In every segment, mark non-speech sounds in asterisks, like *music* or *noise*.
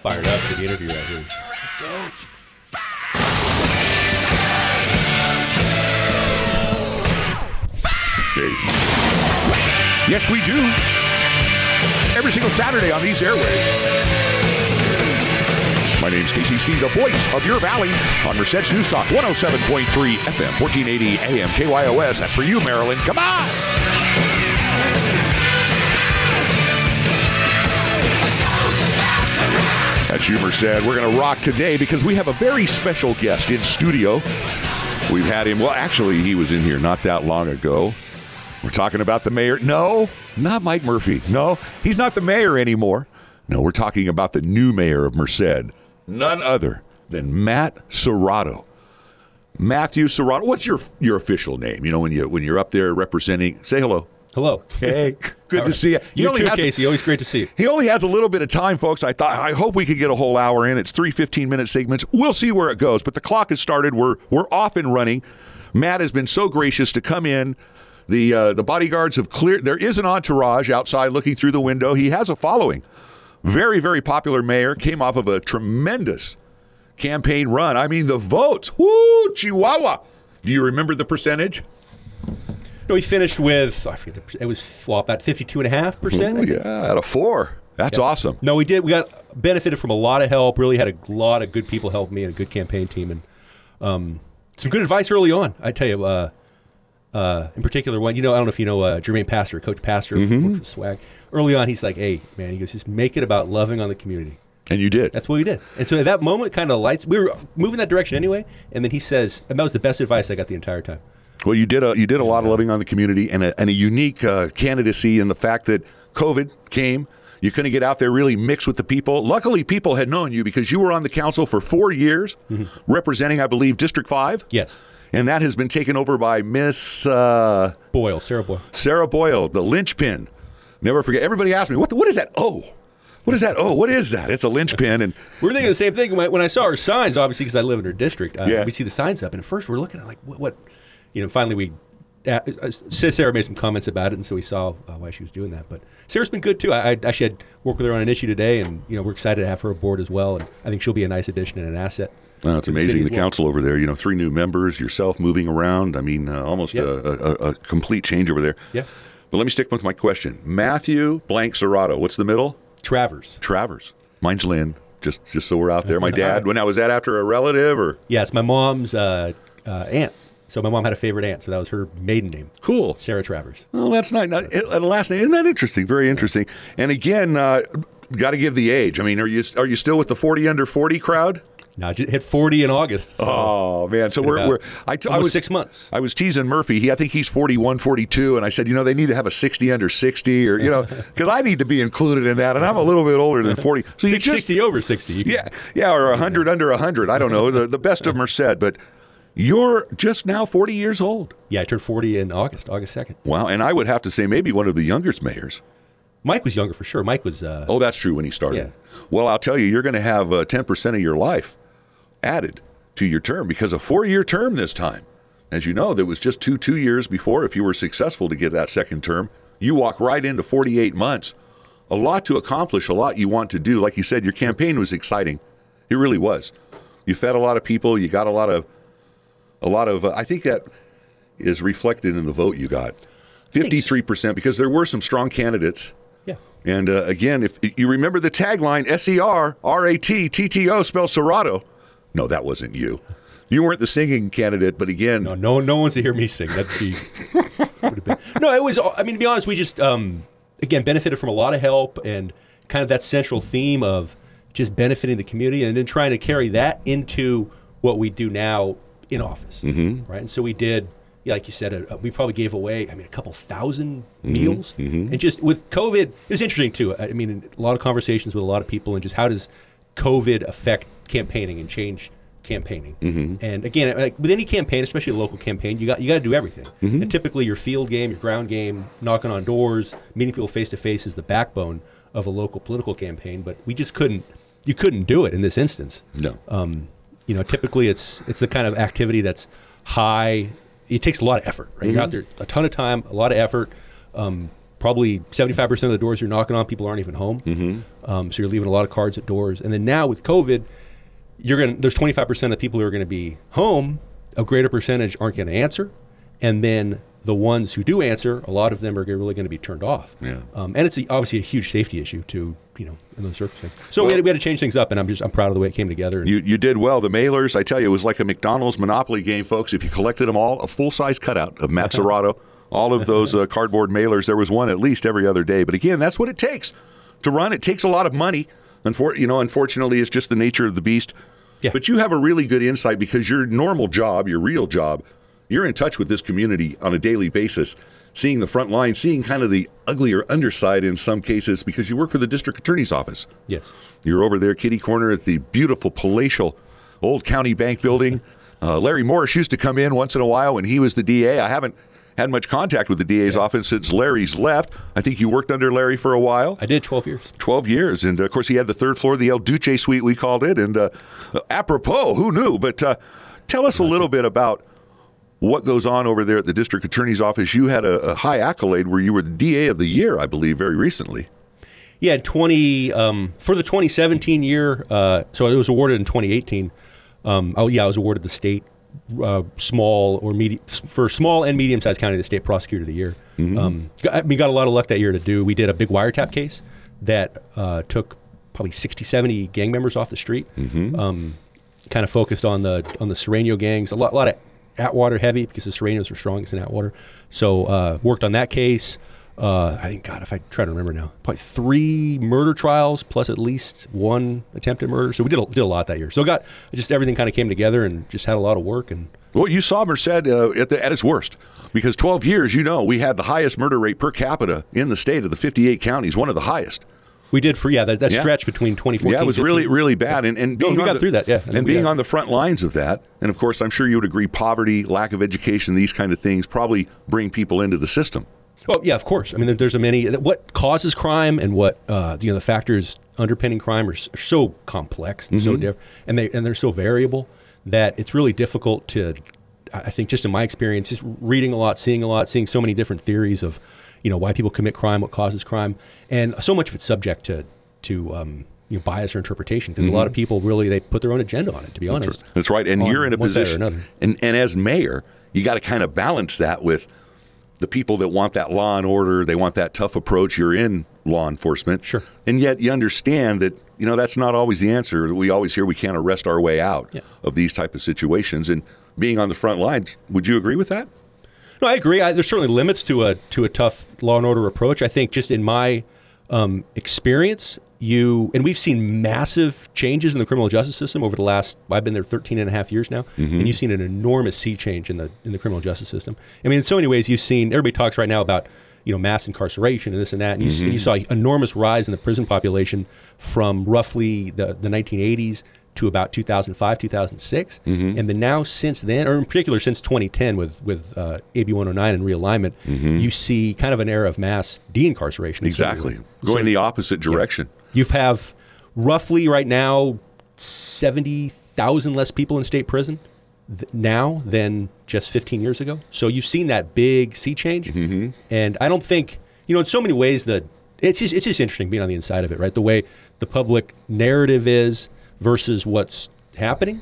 fired up for the interview right here. Let's go. Yes, we do. Every single Saturday on these airways. My name's Casey Steve, the voice of your valley on Merced's News Talk 107.3 FM, 1480 AM, KYOS. That's for you, Maryland. Come on! That's you, Merced. We're going to rock today because we have a very special guest in studio. We've had him, well, actually, he was in here not that long ago. We're talking about the mayor. No, not Mike Murphy. No, he's not the mayor anymore. No, we're talking about the new mayor of Merced. None other than Matt Serrato. Matthew Serrato. What's your your official name? You know, when you when you're up there representing say hello. Hello. Hey, *laughs* good to see you. He You too, has a- Casey. Always great to see you. he only has a little bit of time, folks. I thought I hope we could get a whole hour in. It's three 15 minute segments. We'll see where it goes. But the clock has started. We're we're off and running. Matt has been so gracious to come in. The uh, the bodyguards have cleared. There is an entourage outside looking through the window. He has a following. Very very popular mayor. Came off of a tremendous campaign run. I mean the votes. Woo, Chihuahua. Do you remember the percentage? No, we finished with I forget the. It was well, about fifty-two and a half percent. Yeah, out of four. That's awesome. No, we did. We got benefited from a lot of help. Really had a lot of good people help me and a good campaign team and um, some good advice early on. I tell you, uh, uh, in particular, one you know, I don't know if you know uh, Jermaine Pastor, Coach Pastor, Mm-hmm. with Swag. Early on, he's like, "Hey, man," he goes, "Just make it about loving on the community." And you did. That's what we did. And so at that moment, kind of lights. We were moving that direction anyway. And then he says, and that was the best advice I got the entire time. Well, you did a you did a lot of loving on the community and a, and a unique uh, candidacy in the fact that COVID came. You couldn't get out there really mix with the people. Luckily, people had known you because you were on the council for four years, representing, I believe, District Five. Yes, and that has been taken over by Miss uh, Boyle, Sarah Boyle. Sarah Boyle, the linchpin. Never forget. Everybody asked me, "What? The, what is that? Oh, what is that? Oh, what is that? It's a linchpin." And *laughs* We were thinking the same thing when, when I saw her signs. Obviously, because I live in her district, uh, Yeah. we see the signs up, and at first we're looking at like what, what you know. Finally, we uh, uh, Sarah made some comments about it, and so we saw uh, why she was doing that. But Sarah's been good too. I, I actually had worked with her on an issue today, and you know we're excited to have her aboard as well. And I think she'll be a nice addition and an asset. Well, it's amazing the well. council over there. You know, three new members, yourself moving around. I mean, uh, almost Yeah. a, a, a complete change over there. Yeah. But let me stick with my question. Matthew blank Serrato. What's the middle? Travers. Travers. Mine's Lynn. Just just so we're out there. My dad. When I was that after a relative or Yeah, it's my mom's uh, uh, aunt. So my mom had a favorite aunt, so that was her maiden name, cool. Sarah Travers. Well, that's not, not and the last name. Isn't that interesting? Very interesting. And again, uh, got to give the age. I mean, are you are you still with the forty under forty crowd? Now j- hit 40 in August. So Oh man! So we're, we're I, t- I was six months. I was teasing Murphy. He I think he's 41, 42, and I said, you know, they need to have a sixty under sixty, or you know, *laughs* because I need to be included in that, and I'm a little bit older than forty. So you Six- just 60 over 60. Yeah, yeah, or hundred under hundred. I don't know. The the best of Merced, but you're just now forty years old. Yeah, I turned 40 in August, August 2nd. Wow, and I would have to say maybe one of the youngest mayors. Mike was younger for sure. Mike was, uh, Oh, that's true when he started. Yeah. Well, I'll tell you, you're going to have uh, 10% of your life added to your term because a four year term this time. As you know, there was just two two years before. If you were successful to get that second term, you walk right into 48 months. A lot to accomplish, a lot you want to do. Like you said, your campaign was exciting. It really was. You fed a lot of people. You got a lot of, a lot of. Uh, I think that is reflected in the vote you got. 53% because there were some strong candidates. yeah. And uh, again, if you remember the tagline, S E R R A T T T O spells Serrato. No, that wasn't you. You weren't the singing candidate, but again, No, no, no one's to hear me sing. That'd be, have been. No, it was, I mean, to be honest, we just, um, again, benefited from a lot of help and kind of that central theme of just benefiting the community and then trying to carry that into what we do now in office. Mm-hmm. Right. And so we did, yeah, like you said, uh, we probably gave away, I mean, a couple 1000 meals. And just with COVID, it was interesting too. I mean, a lot of conversations with a lot of people and just how does COVID affect campaigning and change campaigning? And again, like with any campaign, especially a local campaign, you got you got to do everything. And typically, your field game, your ground game, knocking on doors, meeting people face to face is the backbone of a local political campaign. But we just couldn't. You couldn't do it in this instance. no. Um, you know, typically it's it's the kind of activity that's high. It takes a lot of effort, right? You're out there a ton of time, a lot of effort. Um, probably 75% of the doors you're knocking on, people aren't even home. Mm-hmm. Um, so you're leaving a lot of cards at doors. And then now with COVID, you're going to, there's 25% of the people who are going to be home. A greater percentage aren't going to answer. And then the ones who do answer, a lot of them are really going to be turned off. Yeah. Um, and it's a, obviously a huge safety issue to, you know, in those circumstances. So we, had, we had to change things up, and I'm just I'm proud of the way it came together. And You, you did well. The mailers, I tell you, it was like a McDonald's Monopoly game, folks. If you collected them all, a full size cutout of Matt Serrato, *laughs* all of those uh, cardboard mailers, there was one at least every other day. But again, that's what it takes to run. It takes a lot of money. Unfor- you know, unfortunately, it's just the nature of the beast. Yeah. But you have a really good insight because your normal job, your real job, you're in touch with this community on a daily basis, seeing the front line, seeing kind of the uglier underside in some cases because you work for the district attorney's office. yes. You're over there, kitty corner, at the beautiful palatial old county bank building. *laughs* Uh, Larry Morris used to come in once in a while when he was the DA. I haven't had much contact with the DA's office since Larry's left. I think you worked under Larry for a while. I did 12 years. 12 years. And uh, of course, he had the third floor, the El Duce suite, we called it. And uh, apropos, who knew? But uh, tell us a little bit about what goes on over there at the district attorney's office. You had a, a high accolade where you were the DA of the year, I believe, very recently. Yeah, 20 um, for the 2017 year. Uh, so it was awarded in 2018. Um, oh yeah, I was awarded the state uh, small or medium for small and medium sized county the state prosecutor of the year. Um, got- I mean, got a lot of luck that year to do. We did a big wiretap case that uh, took probably 60, 70 gang members off the street. Um, kind of focused on the on the Sureño gangs. A lot, a lot of Atwater heavy because the Sureños are strongest in Atwater. So uh, worked on that case. Uh, I think God, if I try to remember now, probably three murder trials plus at least one attempted murder. So we did a, did a lot that year. So got just everything kind of came together and just had a lot of work and Well, you saw Merced uh, at, the, at its worst because 12 years, you know, we had the highest murder rate per capita in the state of the 58 counties, one of the highest. We did for yeah that, that Yeah. stretch between 2014. Yeah, it was really, 15. really bad. And, and being we got the- through that, yeah. Think And being on the front lines of that, and of course, I'm sure you would agree, poverty, lack of education, these kind of things probably bring people into the system. Oh yeah, of course. I mean, there's a many. What causes crime and what uh, you know the factors underpinning crime are, are so complex and so different, and they and they're so variable that it's really difficult to. I think just in my experience, just reading a lot, seeing a lot, seeing so many different theories of, you know, why people commit crime, what causes crime, and so much of it's subject to to um, you know, bias or interpretation because a lot of people really they put their own agenda on it. To be honest, That's right. And on you're in a one side or position, and, and as mayor, you got to kind of balance that with the people that want that law and order. They want that tough approach. You're in law enforcement. Sure. And yet you understand that, you know, that's not always the answer. We always hear we can't arrest our way out Yeah. of these type of situations. And being on the front lines, would you agree with that? No, I agree. I, there's certainly limits to a to a tough law and order approach. I think just in my um, experience, you and we've seen massive changes in the criminal justice system over the last. I've been there 13 and a half years now, and you've seen an enormous sea change in the in the criminal justice system. I mean, in so many ways, you've seen everybody talks right now about you know mass incarceration and this and that, and you, see, you saw an enormous rise in the prison population from roughly the the 1980s to about 2005, 2006, and then now since then, or in particular since 2010 with with uh, AB 109 and realignment, you see kind of an era of mass de-incarceration. Exactly. ways. Going the opposite direction. You have roughly right now 70,000 less people in state prison th- now than just 15 years ago. So you've seen that big sea change. Mm-hmm. And I don't think, you know, in so many ways that it's just, it's just interesting being on the inside of it, right? The way the public narrative is versus what's happening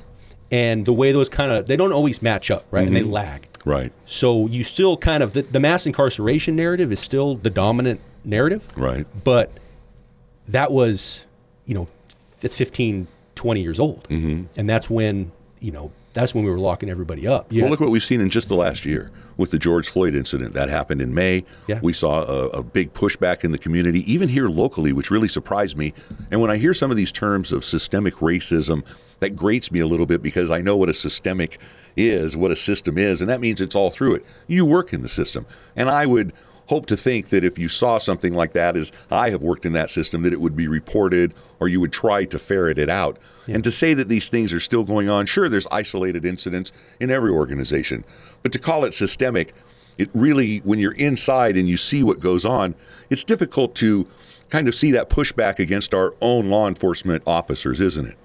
and the way those kind of, they don't always match up, right? And they lag. Right. So you still kind of, the, the mass incarceration narrative is still the dominant narrative Right. but that was you know it's 15 20 years old mm-hmm. and that's when you know that's when we were locking everybody up yeah Well, look what we've seen in just the last year with the George Floyd incident. That happened in May. Yeah. We saw a, a big pushback in the community, even here locally, which really surprised me. And when I hear some of these terms of systemic racism, that grates me a little bit because I know what a systemic is, what a system is, and that means it's all through it. You work in the system. And I would hope to think that if you saw something like that as I have worked in that system, that it would be reported or you would try to ferret it out. And to say that these things are still going on, sure, there's isolated incidents in every organization, but to call it systemic, it really, when you're inside and you see what goes on, it's difficult to kind of see that pushback against our own law enforcement officers, isn't it?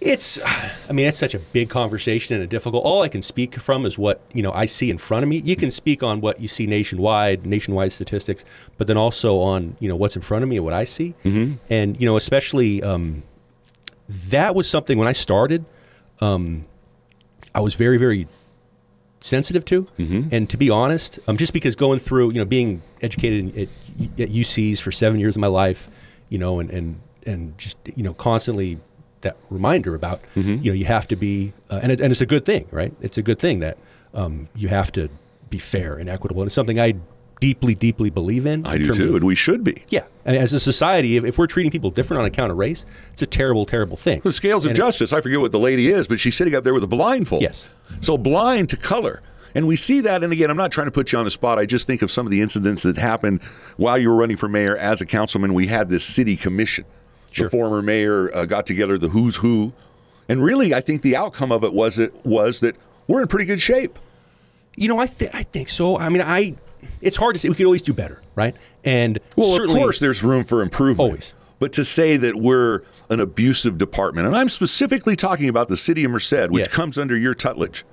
It's, I mean, it's such a big conversation and a difficult. All I can speak from is what you know I see in front of me. You can speak on what you see nationwide, nationwide statistics, but then also on you know what's in front of me and what I see. Mm-hmm. And you know, especially um, that was something when I started, um, I was very, very sensitive to. And to be honest, um, just because going through, you know, being educated at, at UCs for seven years of my life, you know, and, and, and just, you know, constantly that reminder about, you know, you have to be, uh, and, it, and it's a good thing, right? It's a good thing that um, you have to be fair and equitable. And it's something I deeply, deeply believe in. I in do terms too, of- and we should be. yeah. And as a society, if, if we're treating people different on account of race, it's a terrible, terrible thing. The scales of And it- justice. I forget what the lady is, but she's sitting up there with a blindfold. Yes. So blind to color. And we see that. And again, I'm not trying to put you on the spot. I just think of some of the incidents that happened while you were running for mayor as a councilman. We had this city commission. Sure. The former mayor uh, got together the who's who. And really, I think the outcome of it was it was that we're in pretty good shape. You know, I think I think so. I mean, I it's hard to say. We could always do better, right? And Well, of course, there's room for improvement. Always. But to say that we're an abusive department, and I'm specifically talking about the city of Merced, which Yes. comes under your tutelage.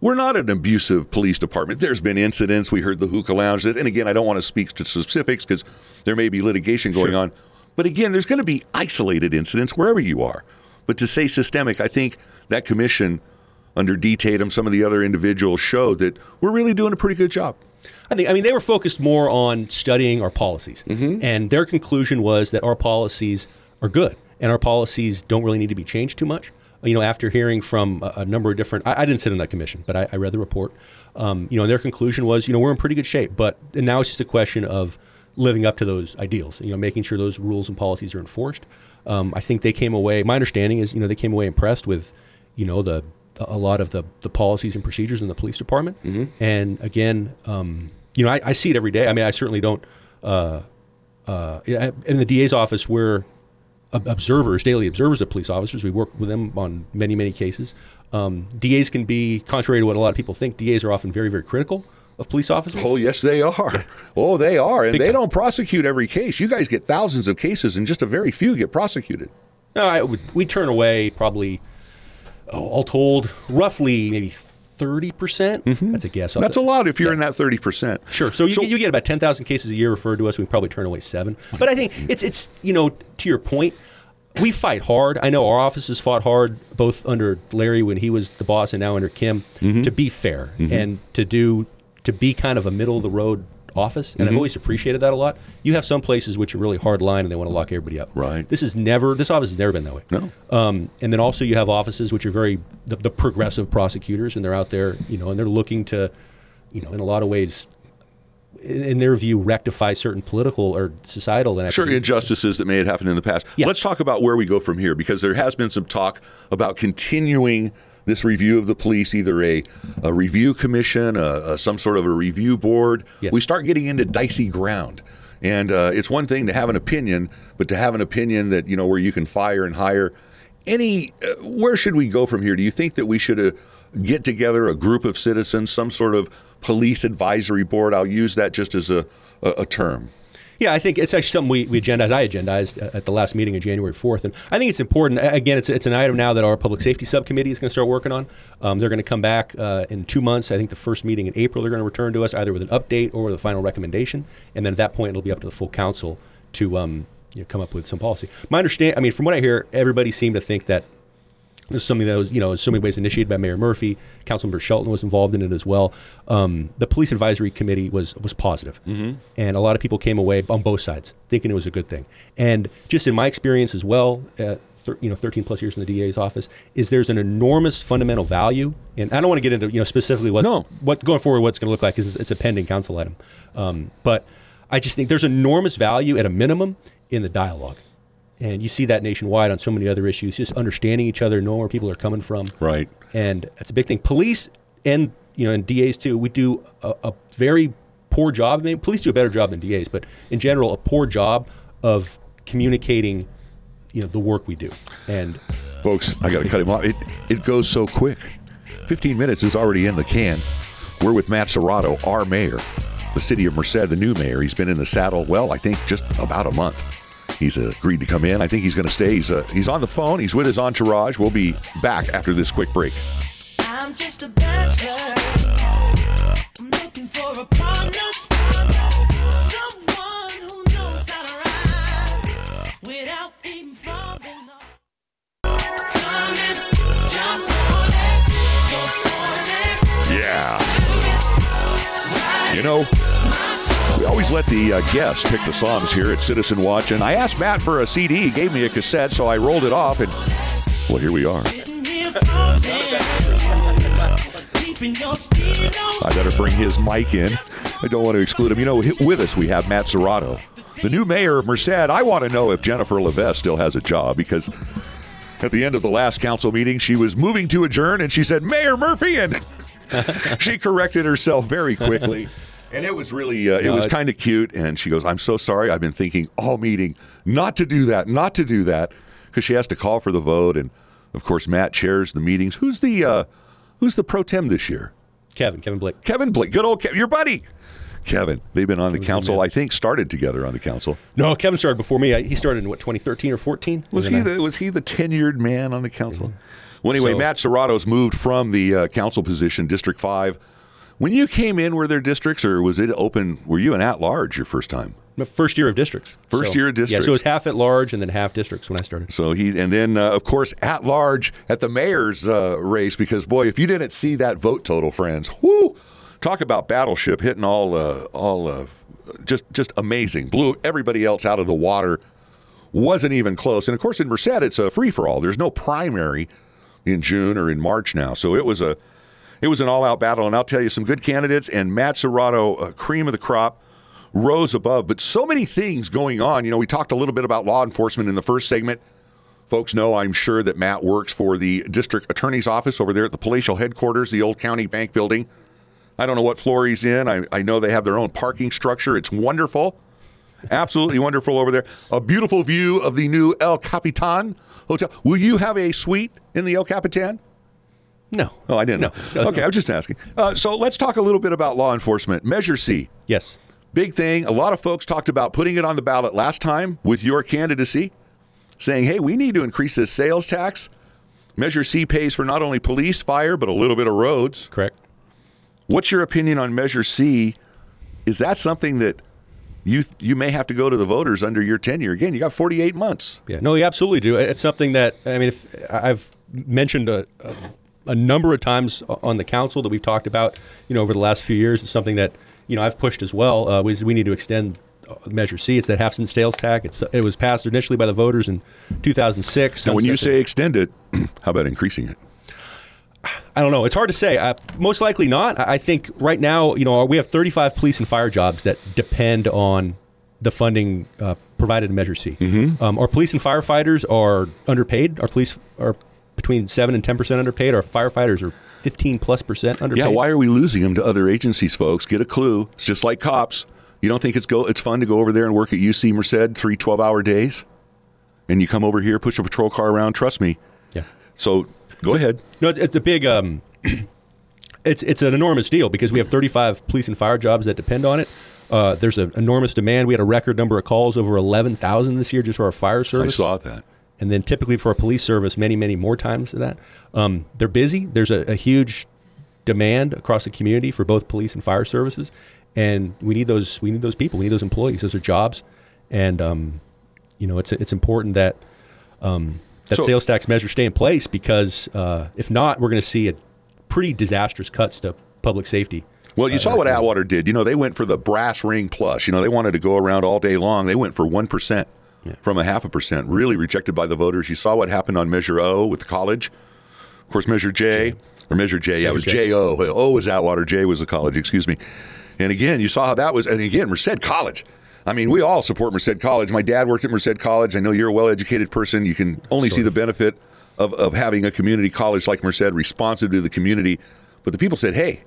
We're not an abusive police department. There's been incidents. We heard the hookah lounge. And again, I don't want to speak to specifics because there may be litigation going on. But again, there's going to be isolated incidents wherever you are. But to say systemic, I think that commission under D. Tatum, some of the other individuals showed that we're really doing a pretty good job. I think I mean they were focused more on studying our policies, Mm-hmm. and their conclusion was that our policies are good, and our policies don't really need to be changed too much. You know, after hearing from a, a number of different, I, I didn't sit in that commission, but I, I read the report. Um, you know, and their conclusion was, you know, we're in pretty good shape, but and now it's just a question of living up to those ideals. You know, making sure those rules and policies are enforced. Um, I think they came away. My understanding is, you know, they came away impressed with, you know, the a lot of the the policies and procedures in the police department. And again, um, you know, I, I see it every day. I mean, I certainly don't. Uh, uh, in the DA's office, we're observers, daily observers of police officers. We work with them on many, many cases. Um, DAs can be, contrary to what a lot of people think, DAs are often very, very critical of police officers. Oh, yes, they are. Oh, they are. And Big they time. don't prosecute every case. You guys get thousands of cases, and just a very few get prosecuted. No, I we turn away probably, oh, all told, roughly maybe thirty percent. Mm-hmm. That's a guess. That's a lot if you're in that 30%. Sure. So you, you get about ten thousand cases a year referred to us. We probably turn away seven. Oh, but I think it's it's you know to your point, we fight hard. I know our offices fought hard both under Larry when he was the boss and now under Kim mm-hmm. to be fair mm-hmm. and to do to be kind of a middle of the road office. And I've always appreciated that a lot. You have some places which are really hard line and they want to lock everybody up. Right. This is never this office has never been that way. No. Um, and then also you have offices which are very the, the progressive prosecutors, and they're out there, you know, and they're looking to, you know, in a lot of ways, in, in their view, rectify certain political or societal Sure, inequities. injustices that may have happened in the past. Yeah. Let's talk about where we go from here because there has been some talk about continuing this review of the police, either a, a review commission, a, a, some sort of a review board. Yes. We start getting into dicey ground. And uh, it's one thing to have an opinion, but to have an opinion that, you know, where you can fire and hire. Any, uh, where should we go from here? Do you think that we should uh, get together a group of citizens, some sort of police advisory board? I'll use that just as a, a, a term. Yeah, I think it's actually something we, we agendized. I agendized at the last meeting of January 4th. And I think it's important. Again, it's, it's an item now that our public safety subcommittee is going to start working on. Um, they're going to come back uh, in two months. I think the first meeting in April, they're going to return to us either with an update or the final recommendation. And then at that point, it'll be up to the full council to um, you know, come up with some policy. My understand, I mean, from what I hear, everybody seemed to think that this is something that was, you know, in so many ways initiated by Mayor Murphy. Councilmember Shelton was involved in it as well. Um, the police advisory committee was was positive. and a lot of people came away on both sides thinking it was a good thing. And just in my experience as well, at thir- you know, 13 plus years in the DA's office, is there's an enormous fundamental value. And I don't want to get into you know specifically what No. what going forward what's going to look like because it's a pending council item. Um, but I just think there's enormous value at a minimum in the dialogue. And you see that nationwide on so many other issues, just understanding each other, knowing where people are coming from. Right. And that's a big thing. Police and you know, and DAs too, we do a, a very poor job. I mean, police do a better job than DAs, but in general, a poor job of communicating, you know, the work we do. And Folks, I got to cut him off. It, it goes so quick. 15 minutes is already in the can. We're with Matt Serrato, our mayor, the city of Merced, the new mayor. He's been in the saddle, well, I think just about a month. He's uh, agreed to come in. I think he's going to stay. He's uh, he's on the phone. He's with his entourage. We'll be back after this quick break. I'm just a bachelor. I'm looking for a partner. Someone who knows how to ride without even falling off. Come and jump on it. Jump on it. Yeah. You know, we always let the uh, guests pick the songs here at Citizen Watch, and I asked Matt for a CD. He gave me a cassette, so I rolled it off, and well, here we are. I better bring his mic in. I don't want to exclude him. You know, with us we have Matt Serrato, the new mayor of Merced. I want to know if Jennifer Levesque still has a job because at the end of the last council meeting, she was moving to adjourn and she said, Mayor Murphy, and *laughs* she corrected herself very quickly. And it was really, uh, it was kind of cute. And she goes, I'm so sorry. I've been thinking all meeting not to do that, not to do that, because she has to call for the vote. And of course, Matt chairs the meetings. Who's the, uh, who's the pro tem this year? Kevin, Kevin Blake. Kevin Blake, good old Kevin, your buddy. Kevin, they've been on the council. I think started together on the council. No, Kevin started before me. I, he started in what 2013 or 14. Was he the was he the tenured man on the council? Well, anyway, So- Matt Serrato's moved from the uh, council position, District Five. When you came in, were there districts, or was it open? Were you an at large your first time? my first year of districts? First year of districts. Yeah, so it was half at large and then half districts when I started. So he, and then uh, of course at large at the mayor's uh, race. Because boy, if you didn't see that vote total, friends, whoo, talk about battleship hitting all, uh, all, uh, just, just amazing. Blew everybody else out of the water. Wasn't even close. And of course, in Merced, it's a free for all. There's no primary in June or in March now. So it was a, it was an all out battle. And I'll tell you, some good candidates and Matt Serrato, uh, cream of the crop rose above, but so many things going on. You know, we talked a little bit about law enforcement in the first segment. Folks know, I'm sure, that Matt works for the district attorney's office over there at the palatial headquarters, the old county bank building. I don't know what floor he's in. I, I know they have their own parking structure. It's wonderful. Absolutely wonderful over there. A beautiful view of the new El Capitan Hotel. Will you have a suite in the El Capitan? No. Oh, I didn't No, know. no, okay, no. I'm just asking. Uh, so let's talk a little bit about law enforcement. Measure C. Yes. Big thing. A lot of folks talked about putting it on the ballot last time with your candidacy, saying, hey, we need to increase this sales tax. Measure C pays for not only police, fire, but a little bit of roads. Correct. What's your opinion on Measure C? Is that something that you you may have to go to the voters under your tenure? Again, you got 48 months. Yeah, no, you absolutely do. It's something that I mean, if I've mentioned a, a, a number of times on the council that we've talked about, you know, over the last few years. It's something that you know I've pushed as well. Uh, we, we need to extend uh, Measure C. It's that half cent sales tax. It's it was passed initially by the voters in 2006. Now, when you say extend it, *clears throat* how about increasing it? I don't know. It's hard to say. Uh, most likely not. I I think right now, you know, we have 35 police and fire jobs that depend on the funding uh, provided in Measure C. Mm-hmm. Um, our police and firefighters are underpaid. Our police are between seven and 10 percent underpaid. Our firefighters are 15 plus percent underpaid. Yeah, why are we losing them to other agencies, folks? Get a clue. It's just like cops. You don't think it's go it's fun to go over there and work at UC Merced three 12 hour days? And you come over here, push a patrol car around, trust me. Yeah. So go ahead. No, it's, it's a big. Um, *clears throat* it's it's an enormous deal because we have 35 police and fire jobs that depend on it. Uh, there's an enormous demand. We had a record number of calls, over 11,000 this year, just for our fire service. I saw that. And then typically for a police service, many, many more times than that. Um, they're busy. There's a, a huge demand across the community for both police and fire services, and we need those. We need those people. We need those employees. Those are jobs, and um, you know, it's it's important that um, that So- sales tax measures stay in place because uh, if not, we're going to see a pretty disastrous cuts to public safety. Well, you saw what Atwater did. You know, they went for the brass ring plus. You know, they wanted to go around all day long. They went for 1% from a half a percent, really rejected by the voters. You saw what happened on Measure O with the college. Of course, Measure J, or Measure J, yeah, it was J. J O. O was Atwater, J was the college, excuse me. And again, you saw how that was, and again, Merced College. I mean, we all support Merced College. My dad worked at Merced College. I know you're a well educated person. You can only see the benefit of, of having a community college like Merced responsive to the community. But the people said, hey,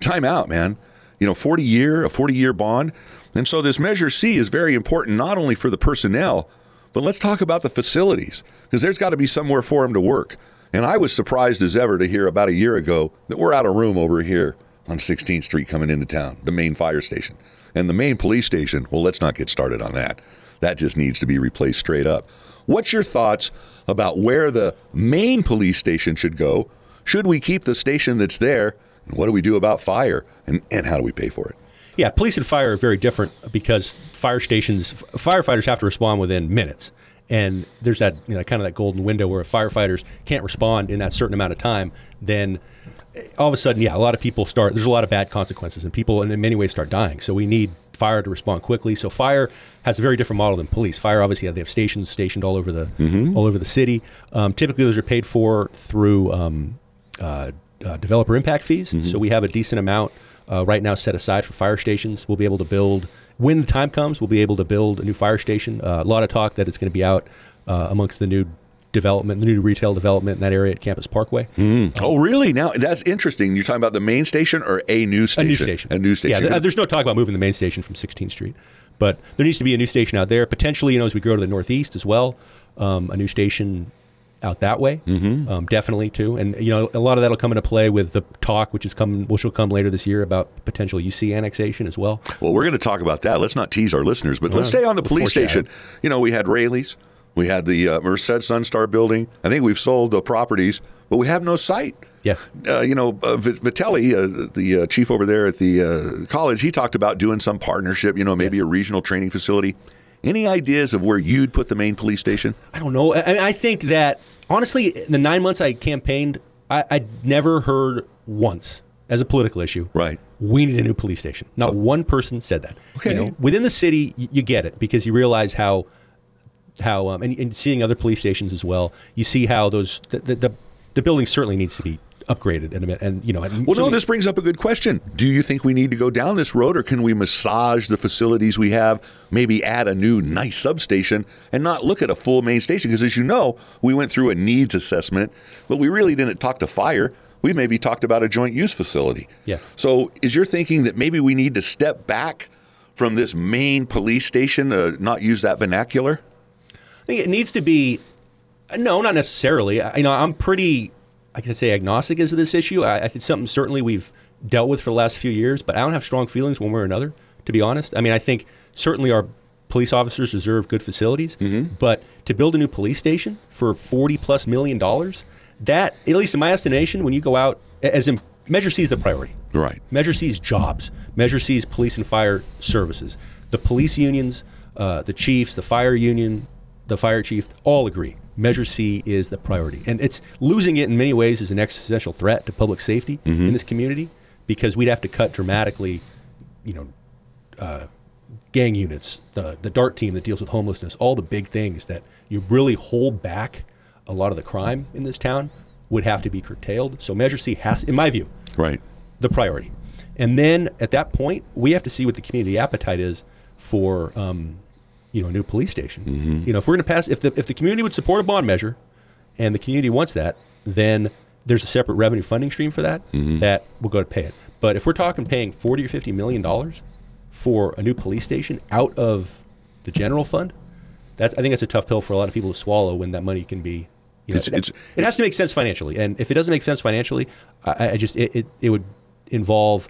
time out, man. You know, 40 year, a 40 year bond. And so this Measure C is very important, not only for the personnel, but let's talk about the facilities, because there's got to be somewhere for them to work. And I was surprised as ever to hear about a year ago that we're out of room over here on 16th Street coming into town, the main fire station. And the main police station, well, let's not get started on that. That just needs to be replaced straight up. What's your thoughts about where the main police station should go? Should we keep the station that's there? And what do we do about fire? And, and how do we pay for it? Yeah, police and fire are very different because fire stations, f- firefighters have to respond within minutes. And there's that, you know, kind of that golden window where if firefighters can't respond in that certain amount of time, then eh, all of a sudden, yeah, a lot of people start, there's a lot of bad consequences and people in many ways start dying. So we need fire to respond quickly. So fire has a very different model than police. Fire, obviously, they have stations stationed all over the, all over the city. Um, typically, those are paid for through um, uh, uh, developer impact fees. So we have a decent amount uh, right now set aside for fire stations. We'll be able to build when the time comes. We'll be able to build a new fire station. Uh, a lot of talk that it's going to be out uh, amongst the new development, the new retail development in that area at Campus Parkway. Oh, really? Now that's interesting. You're talking about the main station or a new station? A new station. A new station. Yeah, th- there's no talk about moving the main station from 16th Street, but there needs to be a new station out there. Potentially, you know, as we grow to the northeast as well, um, a new station out that way, mm-hmm. um, definitely too. And you know, a lot of that'll come into play with the talk, which is come, which will come later this year about potential UC annexation as well. Well, we're going to talk about that. Let's not tease our listeners, but let's stay on the police station. You know, we had Raley's, we had the uh, Merced Sunstar building. I think we've sold the properties, but we have no site. Yeah. Uh, you know, uh, Vitelli, uh, the uh, chief over there at the uh, college, he talked about doing some partnership, you know, maybe a regional training facility. Any ideas of where you'd put the main police station? I don't know. I, I think that honestly, in the nine months I campaigned, I, I'd never heard once as a political issue. Right. We need a new police station. Not one person said that. Okay. You know, within the city, y- you get it because you realize how how um, and, and seeing other police stations as well. You see how those the, the, the building certainly needs to be upgraded and and you know. and Well, no, certainly- this brings up a good question. Do you think we need to go down this road, or can we massage the facilities we have, maybe add a new nice substation, and not look at a full main station? Because as you know, we went through a needs assessment, but we really didn't talk to fire. We maybe talked about a joint use facility. Yeah. So, is your thinking that maybe we need to step back from this main police station, uh, not use that vernacular? I think it needs to be. No, not necessarily. I, you know, I'm pretty. I can say agnostic as to this issue. I, I think something certainly we've dealt with for the last few years, but I don't have strong feelings one way or another. To be honest, I mean, I think certainly our police officers deserve good facilities, but to build a new police station for forty plus million dollars, that at least in my estimation, when you go out as in Measure C is the priority. Right. Measure C is jobs. Measure C is police and fire services. The police unions, uh, the chiefs, the fire union, the fire chief, all agree. Measure C is the priority, and it's losing it in many ways is an existential threat to public safety in this community because we'd have to cut dramatically, you know, uh, gang units, the the DART team that deals with homelessness, all the big things that you really hold back a lot of the crime in this town would have to be curtailed. So Measure C has, in my view, Right. the priority. And then at that point, we have to see what the community appetite is for, um, you know, a new police station. Mm-hmm. You know, if we're going to pass, if the if the community would support a bond measure, and the community wants that, then there's a separate revenue funding stream for that mm-hmm. that will go to pay it. But if we're talking paying forty or fifty million dollars for a new police station out of the general fund, that's I think that's a tough pill for a lot of people to swallow when that money can be. You know, It's- it, it's- it has to make sense financially, and if it doesn't make sense financially, I, I just it, it, it would involve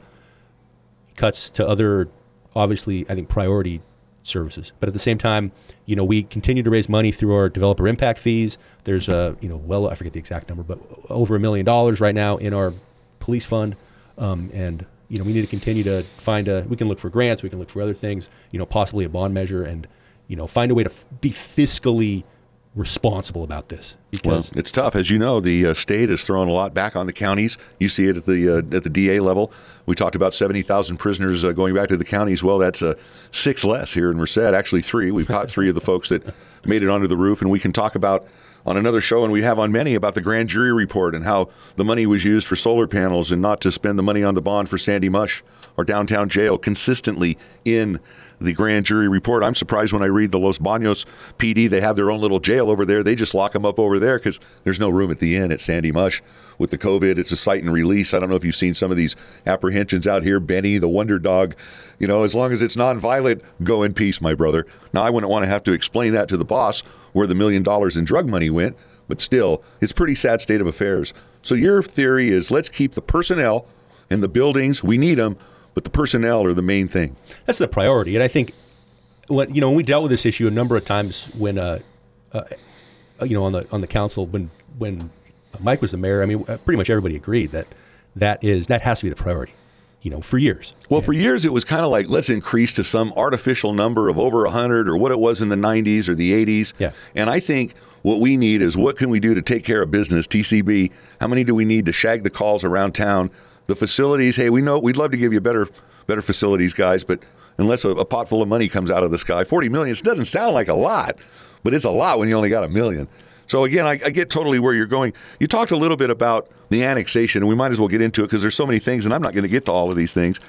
cuts to other, obviously, I think priority services. But at the same time, you know, we continue to raise money through our developer impact fees. There's a, you know, well, I forget the exact number, but over a million dollars right now in our police fund, um, and you know, we need to continue to find a. We can look for grants, we can look for other things, you know, possibly a bond measure, and you know, find a way to f- be fiscally responsible about this Well, because it's tough, as you know. The uh, state has thrown a lot back on the counties. You see it at the uh, at the DA level. We talked about seventy thousand prisoners uh, going back to the counties. Well, that's uh, six less here in Merced. Actually, three. We've caught three of the folks that *laughs* made it onto the roof, and we can talk about on another show, and we have on many about the grand jury report and how the money was used for solar panels and not to spend the money on the bond for Sandy Mush or downtown jail consistently in the grand jury report. I'm surprised when I read the Los Baños PD, they have their own little jail over there. They just lock them up over there because there's no room at the inn at Sandy Mush. With the COVID, it's a cite and release. I don't know if you've seen some of these apprehensions out here. Benny, the wonder dog, you know, as long as it's non-violent, go in peace, my brother. Now, I wouldn't want to have to explain that to the boss where the million dollars in drug money went, but still, it's pretty sad state of affairs. So your theory is let's keep the personnel and the buildings. We need them, but the personnel are the main thing. that's the priority. And I think when you know when we dealt with this issue a number of times when uh, uh you know on the on the council when when Mike was the mayor, I mean uh, pretty much everybody agreed that that is that has to be the priority. You know, for years. Well, for years it was kind of like let's increase to some artificial number of over 100 or what it was in the 90s or the 80s. Yeah. And I think what we need is what can we do to take care of business, TCB? How many do we need to shag the calls around town? The facilities, hey, we know we'd love to give you better better facilities, guys, but unless a, a pot full of money comes out of the sky, 40 million it doesn't sound like a lot, but it's a lot when you only got a million. So again, I, I get totally where you're going. You talked a little bit about the annexation, and we might as well get into it because there's so many things, and I'm not going to get to all of these things.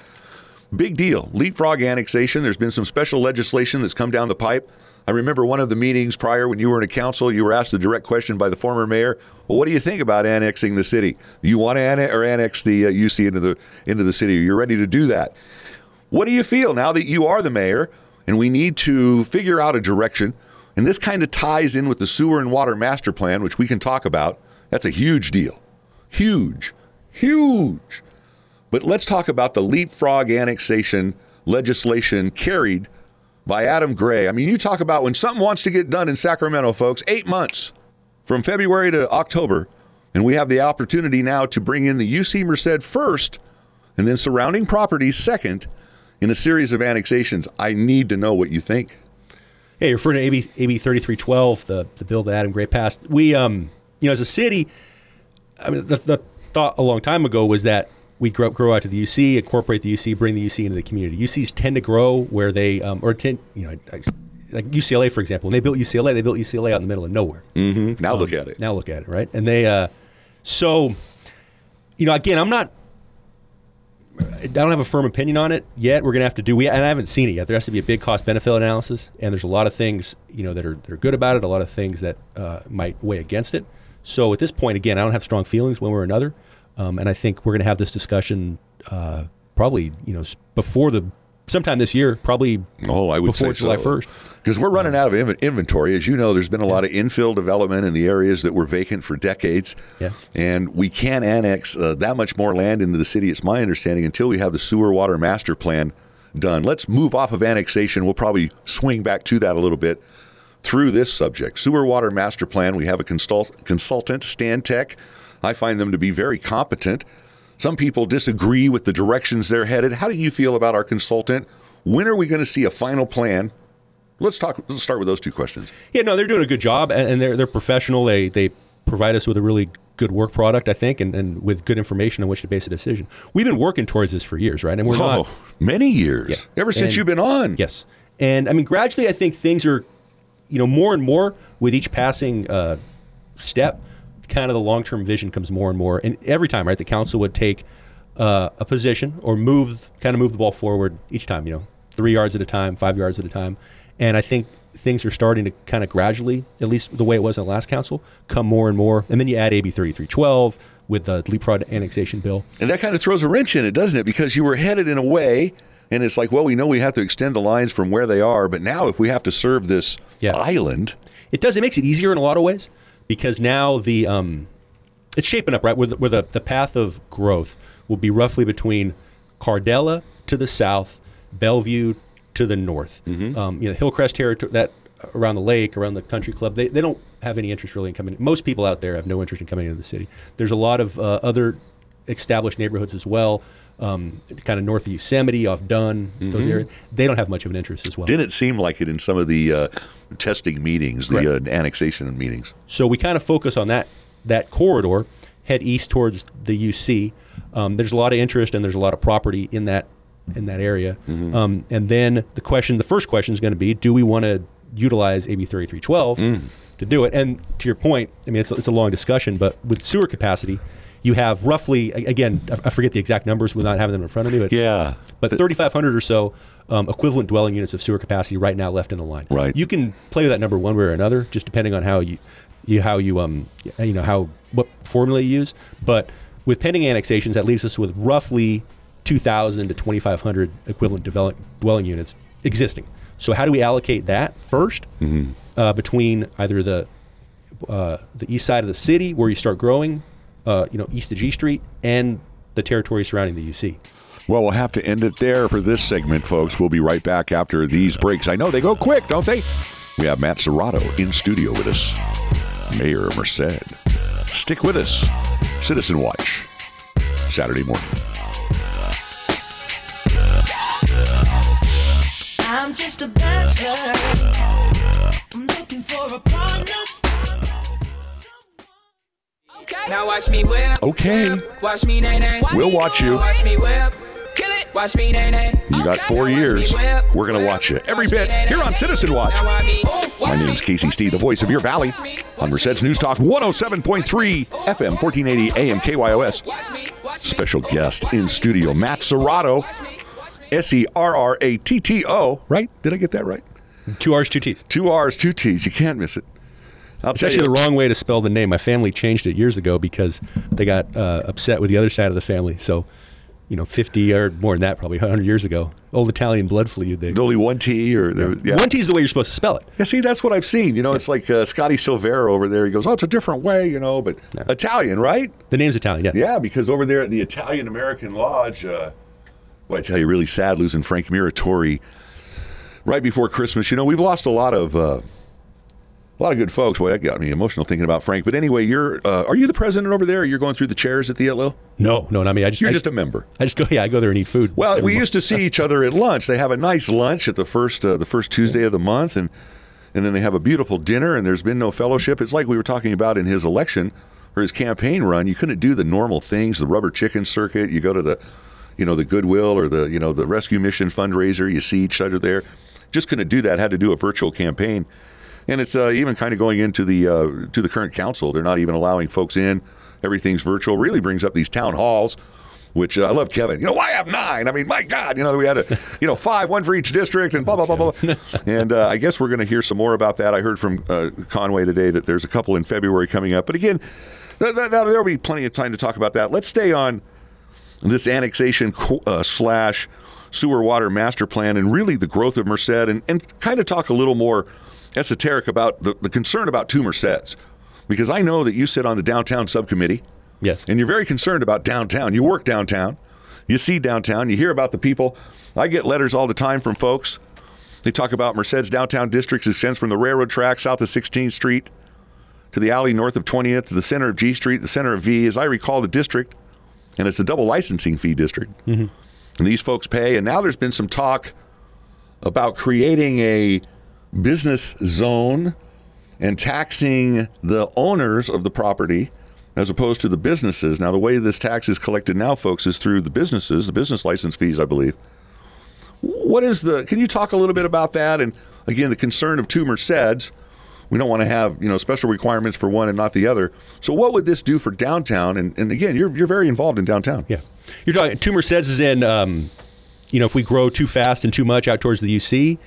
Big deal. Leapfrog annexation. There's been some special legislation that's come down the pipe. I remember one of the meetings prior when you were in a council, you were asked a direct question by the former mayor. Well, what do you think about annexing the city? You want to annex or annex the uh, UC into the into the city? Are you ready to do that? What do you feel now that you are the mayor and we need to figure out a direction? And this kind of ties in with the sewer and water master plan, which we can talk about. That's a huge deal. Huge. Huge. But let's talk about the leapfrog annexation legislation carried by Adam Gray. I mean, you talk about when something wants to get done in Sacramento, folks, eight months from February to October. And we have the opportunity now to bring in the UC Merced first and then surrounding properties second in a series of annexations. I need to know what you think. Hey, referring to AB AB thirty three twelve, the the bill that Adam Gray passed. We, um, you know, as a city, I mean, the, the thought a long time ago was that we grow grow out to the UC, incorporate the UC, bring the UC into the community. UCs tend to grow where they, um, or tend, you know, I- like UCLA for example. When they built UCLA, they built UCLA out in the middle of nowhere. Mm-hmm. Now look at it. Now look at it, right? And they, uh, so, you know, again, I'm not. I don't have a firm opinion on it yet. We're gonna have to do. We and I haven't seen it yet. There has to be a big cost benefit analysis, and there's a lot of things you know that are that are good about it. A lot of things that uh, might weigh against it. So at this point, again, I don't have strong feelings one way or another, um, and I think we're gonna have this discussion uh, probably you know before the sometime this year, probably Oh, I would before say July so. first. Because we're running out of inventory. As you know, there's been a lot of infill development in the areas that were vacant for decades. Yeah. And we can't annex uh, that much more land into the city, it's my understanding, until we have the sewer water master plan done. Let's move off of annexation. We'll probably swing back to that a little bit through this subject. Sewer water master plan, we have a consult- consultant, Stantec. I find them to be very competent. Some people disagree with the directions they're headed. How do you feel about our consultant? When are we going to see a final plan? Let's talk. Let's start with those two questions. Yeah, no, they're doing a good job, and, they're they're professional. They they provide us with a really good work product, I think, and, and with good information on which to base a decision. We've been working towards this for years, right? And we're not. Oh, many years. Yeah. Ever since And- you've been on. Yes, and I mean gradually, I think things are, you know, more and more with each passing uh, step, kind of the long term vision comes more and more. And every time, right, the council would take uh, a position or move, kind of move the ball forward each time. You know, three yards at a time, five yards at a time, and I think things are starting to kind of gradually, at least the way it was in the last council, come more and more. And then you add AB thirty three twelve with the leapfrog annexation bill. And that kind of throws a wrench in it, doesn't it? Because you were headed in a way, and it's like, well, we know we have to extend the lines from where they are, but now if we have to serve this Yeah. island, It does. It makes it easier in a lot of ways because now the um, it's shaping up right where the, where the, the path of growth will be roughly between Cardella to the south, Bellevue to the north. Um, you know, Hillcrest territory that around the lake, around the country club. They, they don't have any interest really in coming. Most people out there have no interest in coming into the city. There's a lot of uh, other established neighborhoods as well. Um, kind of north of Yosemite, off Dunn, those areas. They don't have much of an interest as well. didn't it seem like it in some of the uh, testing meetings, the Right. uh, annexation meetings? So we kind of focus on that that corridor, head east towards the UC. Um, there's a lot of interest and there's a lot of property in that in that area. Um, and then the question, the first question is going to be, do we want to utilize AB 3312 to do it? And to your point, I mean, it's it's a long discussion, but with sewer capacity, you have roughly, again, I forget the exact numbers without having them in front of me, but Yeah. but 3,500 or so um, equivalent dwelling units of sewer capacity right now left in the line. Right. You can play with that number one way or another, just depending on how you, you how you um you know how what formula you use. But with pending annexations, that leaves us with roughly 2,000 to 2,500 equivalent develop, dwelling units existing. So how do we allocate that 1st uh, between either the uh, the east side of the city where you start growing, uh, you know, east of G Street, and the territory surrounding the UC. Well, we'll have to end it there for this segment, folks. We'll be right back after these breaks. I know they go quick, don't they? We have Matt Serrato in studio with us, Mayor Merced. Stick with us. Citizen Watch, Saturday morning. I'm just a bachelor. I'm looking for a partner. Now watch me whip. Okay. whip, Watch me nay nay. We'll watch you. Watch me whip. Kill it. Watch me nay nay. You got four years. We're going to watch you every bit here on Citizen Watch. My name's Casey Steed, the voice of your valley, on Merced's News Talk 107.3 FM 1480 AM KYOS. Special guest in studio, Matt Serrato, S E R R A T T O. Right? Did I get that right? Two R's, two T's. Two R's, two T's. You can't miss it. I'll It's actually you. the wrong way to spell the name. My family changed it years ago because they got uh, upset with the other side of the family. So, you know, 50 or more than that, probably 100 years ago. Old Italian blood flew. They, only one T or there, yeah. One T is the way you're supposed to spell it. Yeah, see, that's what I've seen. You know, it's like uh, Scotty Silvera over there. He goes, "Oh, it's a different way," you know, but Italian, right? The name's Italian, yeah. Yeah, because over there at the Italian American Lodge, uh, well, I tell you, really sad losing Frank Miratori right before Christmas. You know, we've lost a lot of uh, a lot of good folks. Boy, that got me emotional thinking about Frank. But anyway, you're uh, are you the president over there? You're going through the chairs at the Etlo? No, no, not me. I just, You're I, just a member. I just go, yeah, I go there and eat food. Well, we month. used to see each other at lunch. They have a nice lunch at the first uh, the first Tuesday of the month, and and then they have a beautiful dinner. And there's been no fellowship. It's like we were talking about in his election or his campaign run. You couldn't do the normal things, the rubber chicken circuit. You go to the, you know, the Goodwill or the you know the Rescue Mission fundraiser. You see each other there. Just couldn't do that. Had to do a virtual campaign. And it's uh, even kind of going into the uh, to the current council. They're not even allowing folks in. Everything's virtual. Really brings up these town halls which uh, I love Kevin. You know, why have nine? I mean, my God, you know, we had a, you know, five, one for each district and blah, blah, blah, blah. *laughs* and uh, I guess we're going to hear some more about that. I heard from uh, Conway today that there's a couple in February coming up. But again, th- th- there'll be plenty of time to talk about that. Let's stay on this annexation co- uh, slash sewer water master plan and really the growth of Merced and, and kind of talk a little more esoteric about the, the concern about two Merceds. Because I know that you sit on the downtown subcommittee Yes. and you're very concerned about downtown. You work downtown, you see downtown, you hear about the people. I get letters all the time from folks. They talk about Merced's downtown districts extends from the railroad track south of 16th Street to the alley north of 20th to the center of G Street, the center of V. As I recall, the district, and it's a double licensing fee district. Mm-hmm. And these folks pay. And now there's been some talk about creating a business zone and taxing the owners of the property as opposed to the businesses. Now, the way this tax is collected now, folks, is through the businesses, the business license fees, I believe. What is the? Can you talk a little bit about that? And again, the concern of two Merceds. We don't want to have you know special requirements for one and not the other. So, what would this do for downtown? And, and again, you're you're very involved in downtown. Yeah. You're talking, two Merceds is in, um, you know, if we grow too fast and too much out towards the UC,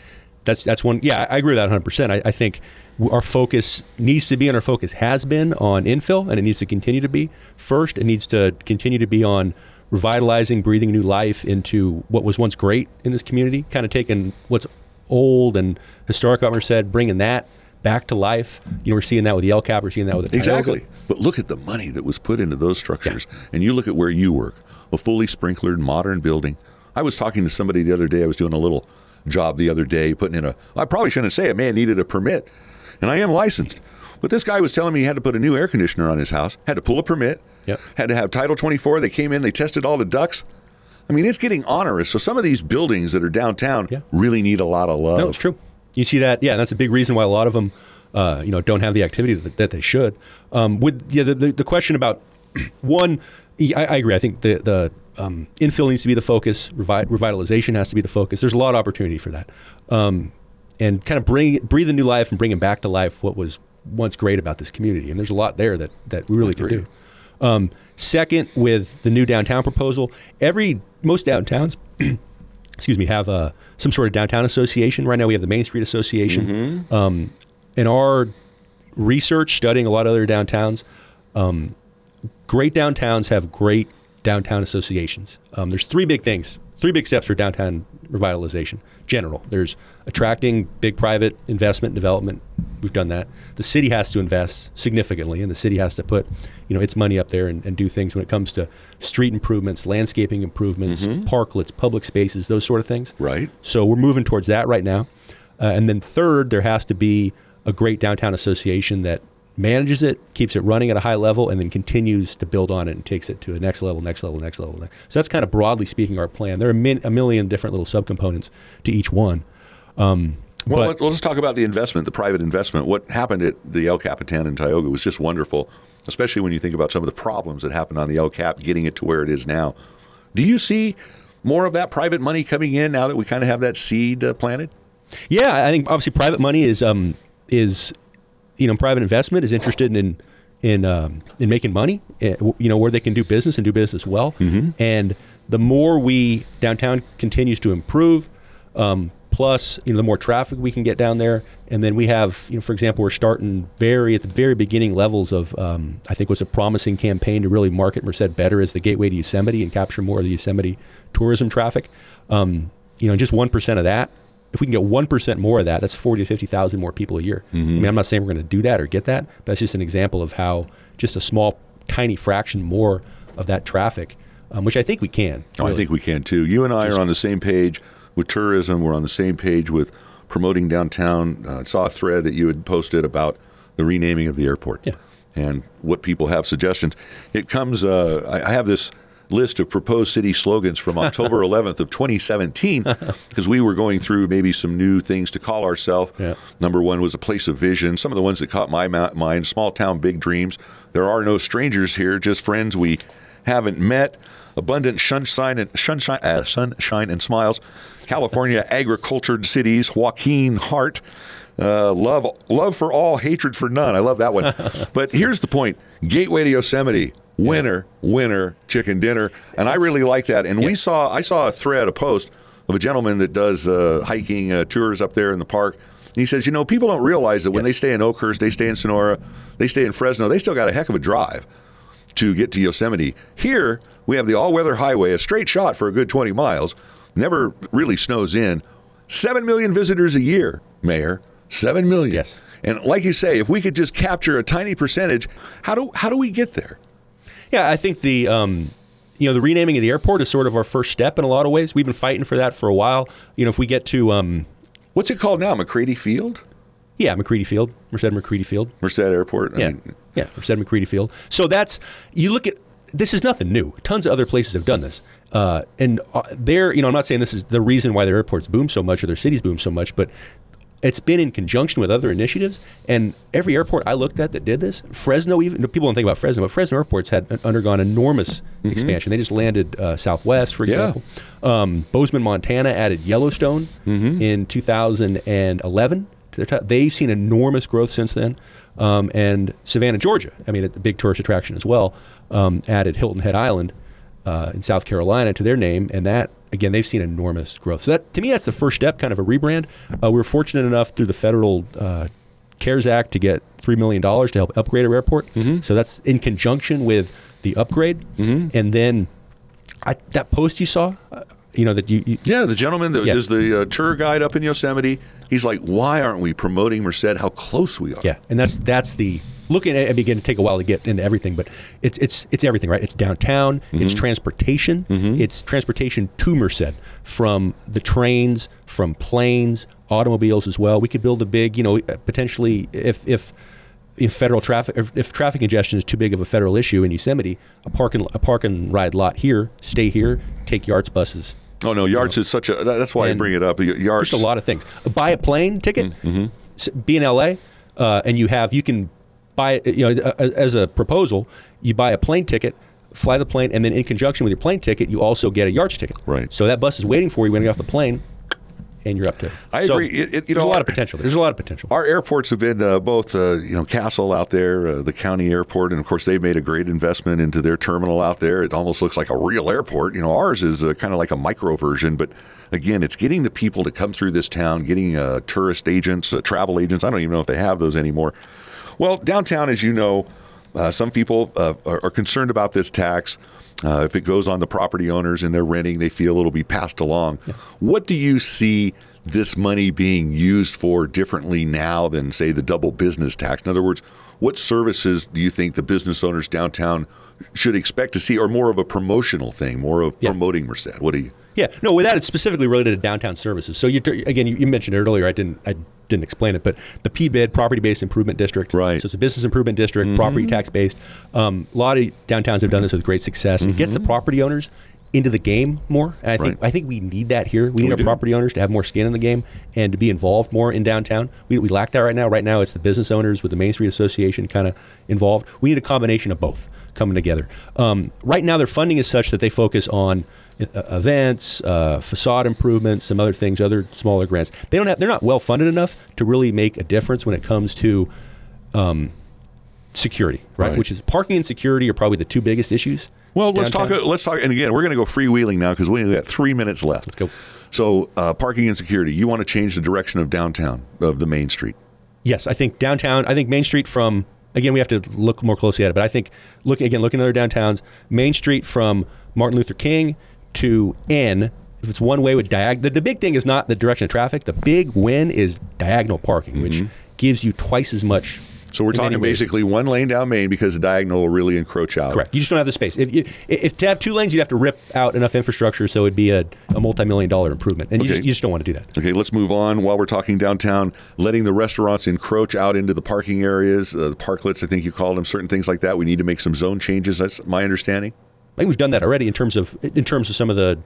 that's that's one. Yeah, I agree with that 100%. I, I think our focus needs to be, and our focus has been on infill, and it needs to continue to be. First, it needs to continue to be on revitalizing, breathing new life into what was once great in this community, kind of taking what's old and historic about Merced, bringing that back to life. You know, we're seeing that with the El Cap, we're seeing that with the Tioga. Exactly. But look at the money that was put into those structures. And you look at where you work a fully sprinklered modern building. I was talking to somebody the other day. I was doing a little job the other day, putting in a, I probably shouldn't say it, man needed a permit. And I am licensed. But this guy was telling me he had to put a new air conditioner on his house, had to pull a permit, Yep. had to have Title 24. They came in, they tested all the ducts. I mean, it's getting onerous. So some of these buildings that are downtown Yeah. really need a lot of love. No, it's true. You see that, yeah, and that's a big reason why a lot of them, uh, you know, don't have the activity that, that they should. Um, with yeah, the, the, the question about *clears throat* one, I, I agree. I think the the um, infill needs to be the focus. Revi- revitalization has to be the focus. There's a lot of opportunity for that, um, and kind of bring breathe a new life and bringing back to life what was once great about this community. And there's a lot there that that we really could do. Um, second, with the new downtown proposal, every most downtowns *clears throat* excuse me, have uh, some sort of downtown association. Right now, we have the Main Street Association. Um, in our research, studying a lot of other downtowns, um, great downtowns have great downtown associations. Um, there's three big things, three big steps for downtown revitalization. General, there's attracting big private investment development. We've done that. The city has to invest significantly, and the city has to put, you know, its money up there and, and do things when it comes to street improvements, landscaping improvements, parklets, public spaces, those sort of things. Right. So we're moving towards that right now. Uh, and then third, there has to be a great downtown association that manages it, keeps it running at a high level, and then continues to build on it and takes it to the next level, next level, next level. So that's kind of broadly speaking our plan. There are min- a million different little subcomponents to each one. Um, Well, but- let, let's talk about the investment, the private investment. What happened at the El Capitan in Tioga was just wonderful, especially when you think about some of the problems that happened on the El Cap, getting it to where it is now. Do you see more of that private money coming in now that we kind of have that seed uh, planted? Yeah, I think obviously private money is um, is you know private investment is interested in in um, in making money. eh, You know where they can do business and do business well. And the more we downtown continues to improve, um, plus you know the more traffic we can get down there, and then we have you know for example we're starting very at the very beginning levels of um, I think was a promising campaign to really market Merced better as the gateway to Yosemite and capture more of the Yosemite tourism traffic. Um, you know, just one percent of that if we can get one percent more of that, that's forty to fifty thousand more people a year. I mean, I'm not saying we're going to do that or get that, but that's just an example of how just a small, tiny fraction more of that traffic, um, which I think we can. Oh, I think we can too. You and I are on the same page with tourism. We're on the same page with promoting downtown. Uh, I saw a thread that you had posted about the renaming of the airport Yeah. and what people have suggestions. It comes. Uh, I, I have this list of proposed city slogans from October *laughs* 11th of 2017 because we were going through maybe some new things to call ourselves. Yeah. Number one was a place of vision. Some of the ones that caught my ma- mind: small town, big dreams. There are no strangers here, just friends we haven't met. Abundant sunshine and sunshine, uh, sunshine and smiles. California *laughs* agricultured cities. Joaquin Hart. Uh, love, love for all, hatred for none. I love that one. *laughs* but here's the point: Gateway to Yosemite, winner, winner, chicken dinner, and I really like that. And we saw, I saw a thread, a post of a gentleman that does uh, hiking uh, tours up there in the park. And he says, you know, people don't realize that when they stay in Oakhurst, they stay in Sonora, they stay in Fresno, they still got a heck of a drive to get to Yosemite. Here, we have the all weather highway, a straight shot for a good 20 miles, never really snows in. 7 million visitors a year, Mayor. 7 million. Yes. And like you say, if we could just capture a tiny percentage, how do how do we get there? Yeah, I think the um, you know the renaming of the airport is sort of our first step in a lot of ways. We've been fighting for that for a while. You know, if we get to um, What's it called now? McCready Field? yeah, McCready Field, Merced McCready Field. Merced Airport? I Yeah, mean, yeah, Merced McCready Field. So that's you look at this is nothing new. Tons of other places have done this, uh, and uh, they're you know I'm not saying this is the reason why their airports boom so much or their cities boom so much, but it's been in conjunction with other initiatives. And every airport I looked at that did this, Fresno even people don't think about Fresno, but Fresno airports had undergone enormous expansion. They just landed uh, Southwest, for Mm-hmm. Yeah. example. Um, Bozeman, Montana added Yellowstone Mm-hmm. in 2011 to their top. They've seen enormous growth since then. Um, and Savannah, Georgia, I mean, a big tourist attraction as well, um, added Hilton Head Island uh, in South Carolina to their name, and that again they've seen enormous growth. So that to me, that's the first step, kind of a rebrand. Uh, we were fortunate enough through the federal uh, CARES Act to get three million dollars to help upgrade our airport. So that's in conjunction with the upgrade, and then I, that post you saw, uh, you know that you, you Yeah, the gentleman that is Yeah. the uh, tour guide up in Yosemite, he's like, why aren't we promoting Merced? How close we are. Yeah, and that's that's the looking at. I mean, again, to take a while to get into everything, but it's it's it's everything, right? It's downtown, it's mm-hmm. transportation, mm-hmm. it's transportation to Merced from the trains, from planes, automobiles as well. We could build a big, you know, potentially if if. If federal traffic, if, if traffic congestion is too big of a federal issue in Yosemite, a park and a park and ride lot here, stay here, take YARTS buses, Oh no, YARTS is such a. That's why I bring it up. YARTS. just a lot of things. Buy a plane ticket, mm-hmm. s- be in LA, uh, and you have you can buy. You know, as a proposal, you buy a plane ticket, fly the plane, and then in conjunction with your plane ticket, you also get a YARTS ticket. Right. So that bus is waiting for you when you get off the plane, and you're up to. I So agree. It- it- you there's know, a lot of potential. There. There's a lot of potential. Our airports have been uh, both, uh, you know, Castle out there, uh, the county airport, and of course they've made a great investment into their terminal out there. It almost looks like a real airport. You know, ours is uh, kind of like a micro version, but again, it's getting the people to come through this town, getting uh, tourist agents, uh, travel agents. I don't even know if they have those anymore. Well, downtown, as you know, Uh, some people uh, are, are concerned about this tax. Uh, if it goes on the property owners and they're renting, they feel it'll be passed along. What do you see this money being used for differently now than, say, the double business tax? In other words, what services do you think the business owners downtown should expect to see, or more of a promotional thing, more of Yeah. promoting Merced? What do you? Yeah, no, with that it's specifically related to downtown services. So you again, you, you mentioned it earlier. I didn't, I didn't explain it, but the PBID, property-based improvement district. Right. So it's a business improvement district, property tax-based. Um, a lot of downtowns have done this with great success. It gets the property owners into the game more, and I think I think we need that here. We need We our property owners to have more skin in the game and to be involved more in downtown. We, we lack that right now. Right now, it's the business owners with the Main Street Association kind of involved. We need a combination of both coming together. Um, right now, their funding is such that they focus on events, uh, facade improvements, some other things, other smaller grants. They don't have. They're not well funded enough to really make a difference when it comes to um, security, right? Right. Which is parking and security are probably the two biggest issues. Well, let's downtown. talk. Let's talk. And again, we're going to go freewheeling now because we only got three minutes left. Let's go. So, uh, parking and security. You want to change the direction of downtown of the main street. Yes, I think downtown. I think Main Street from again we have to look more closely at it, but I think looking again looking at other downtowns, Main Street from Martin Luther King to N. If it's one way with diag, the, the big thing is not the direction of traffic. The big win is diagonal parking, which gives you twice as much. Mm-hmm. So we're talking basically one lane down Main because the diagonal will really encroach out. Correct. You just don't have the space. If you if to have two lanes, you'd have to rip out enough infrastructure, so it'd be a, a multi-million dollar improvement, and you just you just don't want to do that. Okay, let's move on. While we're talking downtown, letting the restaurants encroach out into the parking areas, uh, the parklets, I think you called them, certain things like that. We need to make some zone changes. That's my understanding. I think we've done that already in terms of in terms of some of the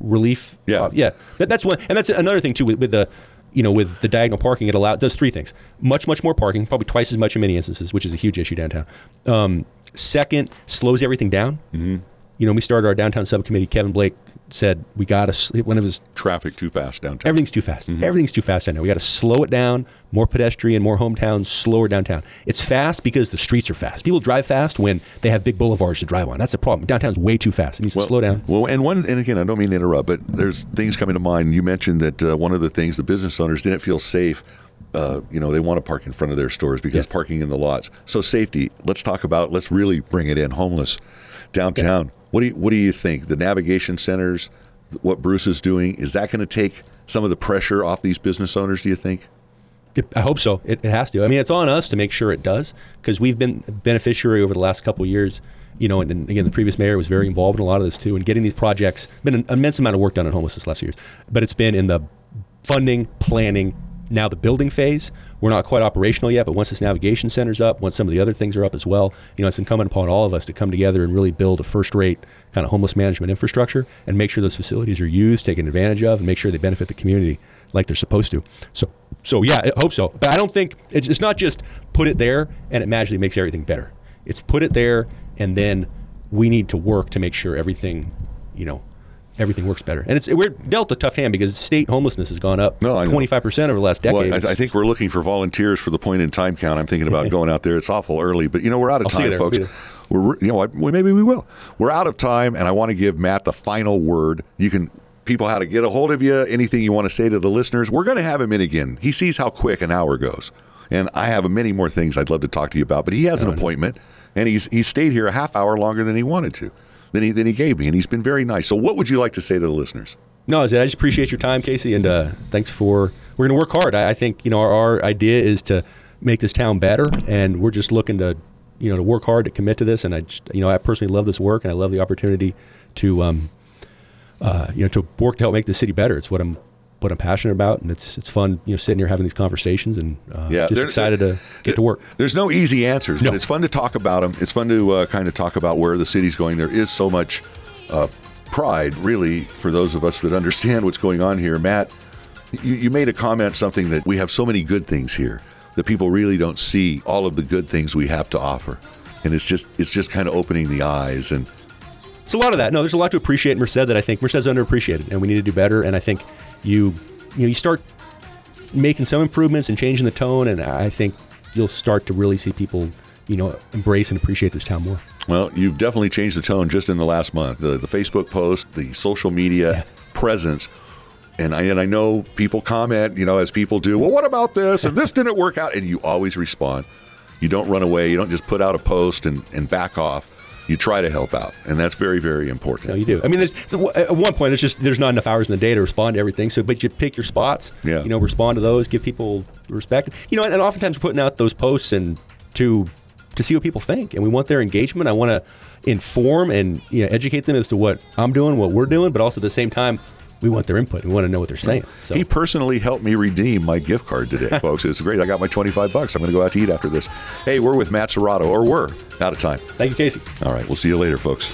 relief. Yeah. uh, yeah. That, that's one, and that's another thing too with, with the, you know, with the diagonal parking. It allows does three things: much, much more parking, probably twice as much in many instances, which is a huge issue downtown. Um, second, slows everything down. Mm-hmm. You know, we started our downtown subcommittee. Kevin Blake said we got to one of his Traffic too fast downtown. Everything's too fast. Everything's too fast. I know. We got to slow it down. More pedestrian, more hometowns, slower downtown. It's fast because the streets are fast. People drive fast when they have big boulevards to drive on. That's the problem. Downtown's way too fast. It needs to slow down. Well, and one, and again, I don't mean to interrupt, but there's things coming to mind. You mentioned that uh, one of the things the business owners didn't feel safe. Uh, you know, they want to park in front of their stores because Yeah. parking in the lots. So safety. Let's talk about. Let's really bring it in. Homeless downtown. What do you What do you think? The navigation centers, what Bruce is doing, is that going to take some of the pressure off these business owners? Do you think? I hope so. It, it has to. I mean, it's on us to make sure it does because we've been beneficiary over the last couple years. You know, and, and again, the previous mayor was very involved in a lot of this too, and getting these projects. Been an immense amount of work done on homelessness last years, but it's been in the funding, planning, now the building phase. We're not quite operational yet, but once this navigation center's up, once some of the other things are up as well, you know, it's incumbent upon all of us to come together and really build a first-rate kind of homeless management infrastructure and make sure those facilities are used, taken advantage of, and make sure they benefit the community like they're supposed to. So, so yeah, I hope so. But I don't think it's, it's not just put it there and it magically makes everything better. It's put it there and then we need to work to make sure everything, you know, everything works better. And it's we're dealt a tough hand because state homelessness has gone up No, 25% over the last decade. Well, I, I think we're looking for volunteers for the point in time count. I'm thinking about *laughs* going out there. It's awful early, but you know we're out of I'll time, folks. We're you know maybe we will. We're out of time, and I want to give Matt the final word. You can people how to get a hold of you. Anything you want to say to the listeners. We're going to have him in again. He sees how quick an hour goes, and I have many more things I'd love to talk to you about. But he has an appointment, and he's he stayed here a half hour longer than he wanted to. Than he, than he gave me, and he's been very nice. So, what would you like to say to the listeners? No, I just appreciate your time, Casey, and uh, thanks for. We're going to work hard. I, I think you know our, our idea is to make this town better, and we're just looking to, you know, to work hard to commit to this. And I, just, you know, I personally love this work, and I love the opportunity to, um, uh, you know, to work to help make the city better. It's what I'm, what I'm passionate about, and it's it's fun, you know, sitting here having these conversations, and uh, Yeah, just excited to get to work. There's no easy answers, No. but it's fun to talk about them. It's fun to uh, kind of talk about where the city's going. There is so much uh, pride, really, for those of us that understand what's going on here. Matt, you, you made a comment, something that we have so many good things here that people really don't see all of the good things we have to offer, and it's just it's just kind of opening the eyes and. It's a lot of that. No, there's a lot to appreciate in Merced that I think Merced's underappreciated, and we need to do better. And I think you, you know, you start making some improvements and changing the tone, and I think you'll start to really see people, you know, embrace and appreciate this town more. Well, you've definitely changed the tone just in the last month. The, the Facebook post, the social media Yeah. presence. And I, and I know people comment, you know, as people do, well, what about this? And this *laughs* didn't work out. And you always respond. You don't run away. You don't just put out a post and, and back off. You try to help out, and that's very, very important. No, you do. I mean, there's, at one point, there's just there's not enough hours in the day to respond to everything. So, but you pick your spots. Yeah. You know, respond to those, give people respect. You know, and, and oftentimes we're putting out those posts and to to see what people think, and we want their engagement. I want to inform and you know educate them as to what I'm doing, what we're doing, but also at the same time, we want their input. We want to know what they're saying. So. He personally helped me redeem my gift card today, *laughs* folks. It's great. I got my 25 bucks. I'm going to go out to eat after this. Hey, we're with Matt Serrato, or we're out of time. Thank you, Casey. All right, we'll see you later, folks.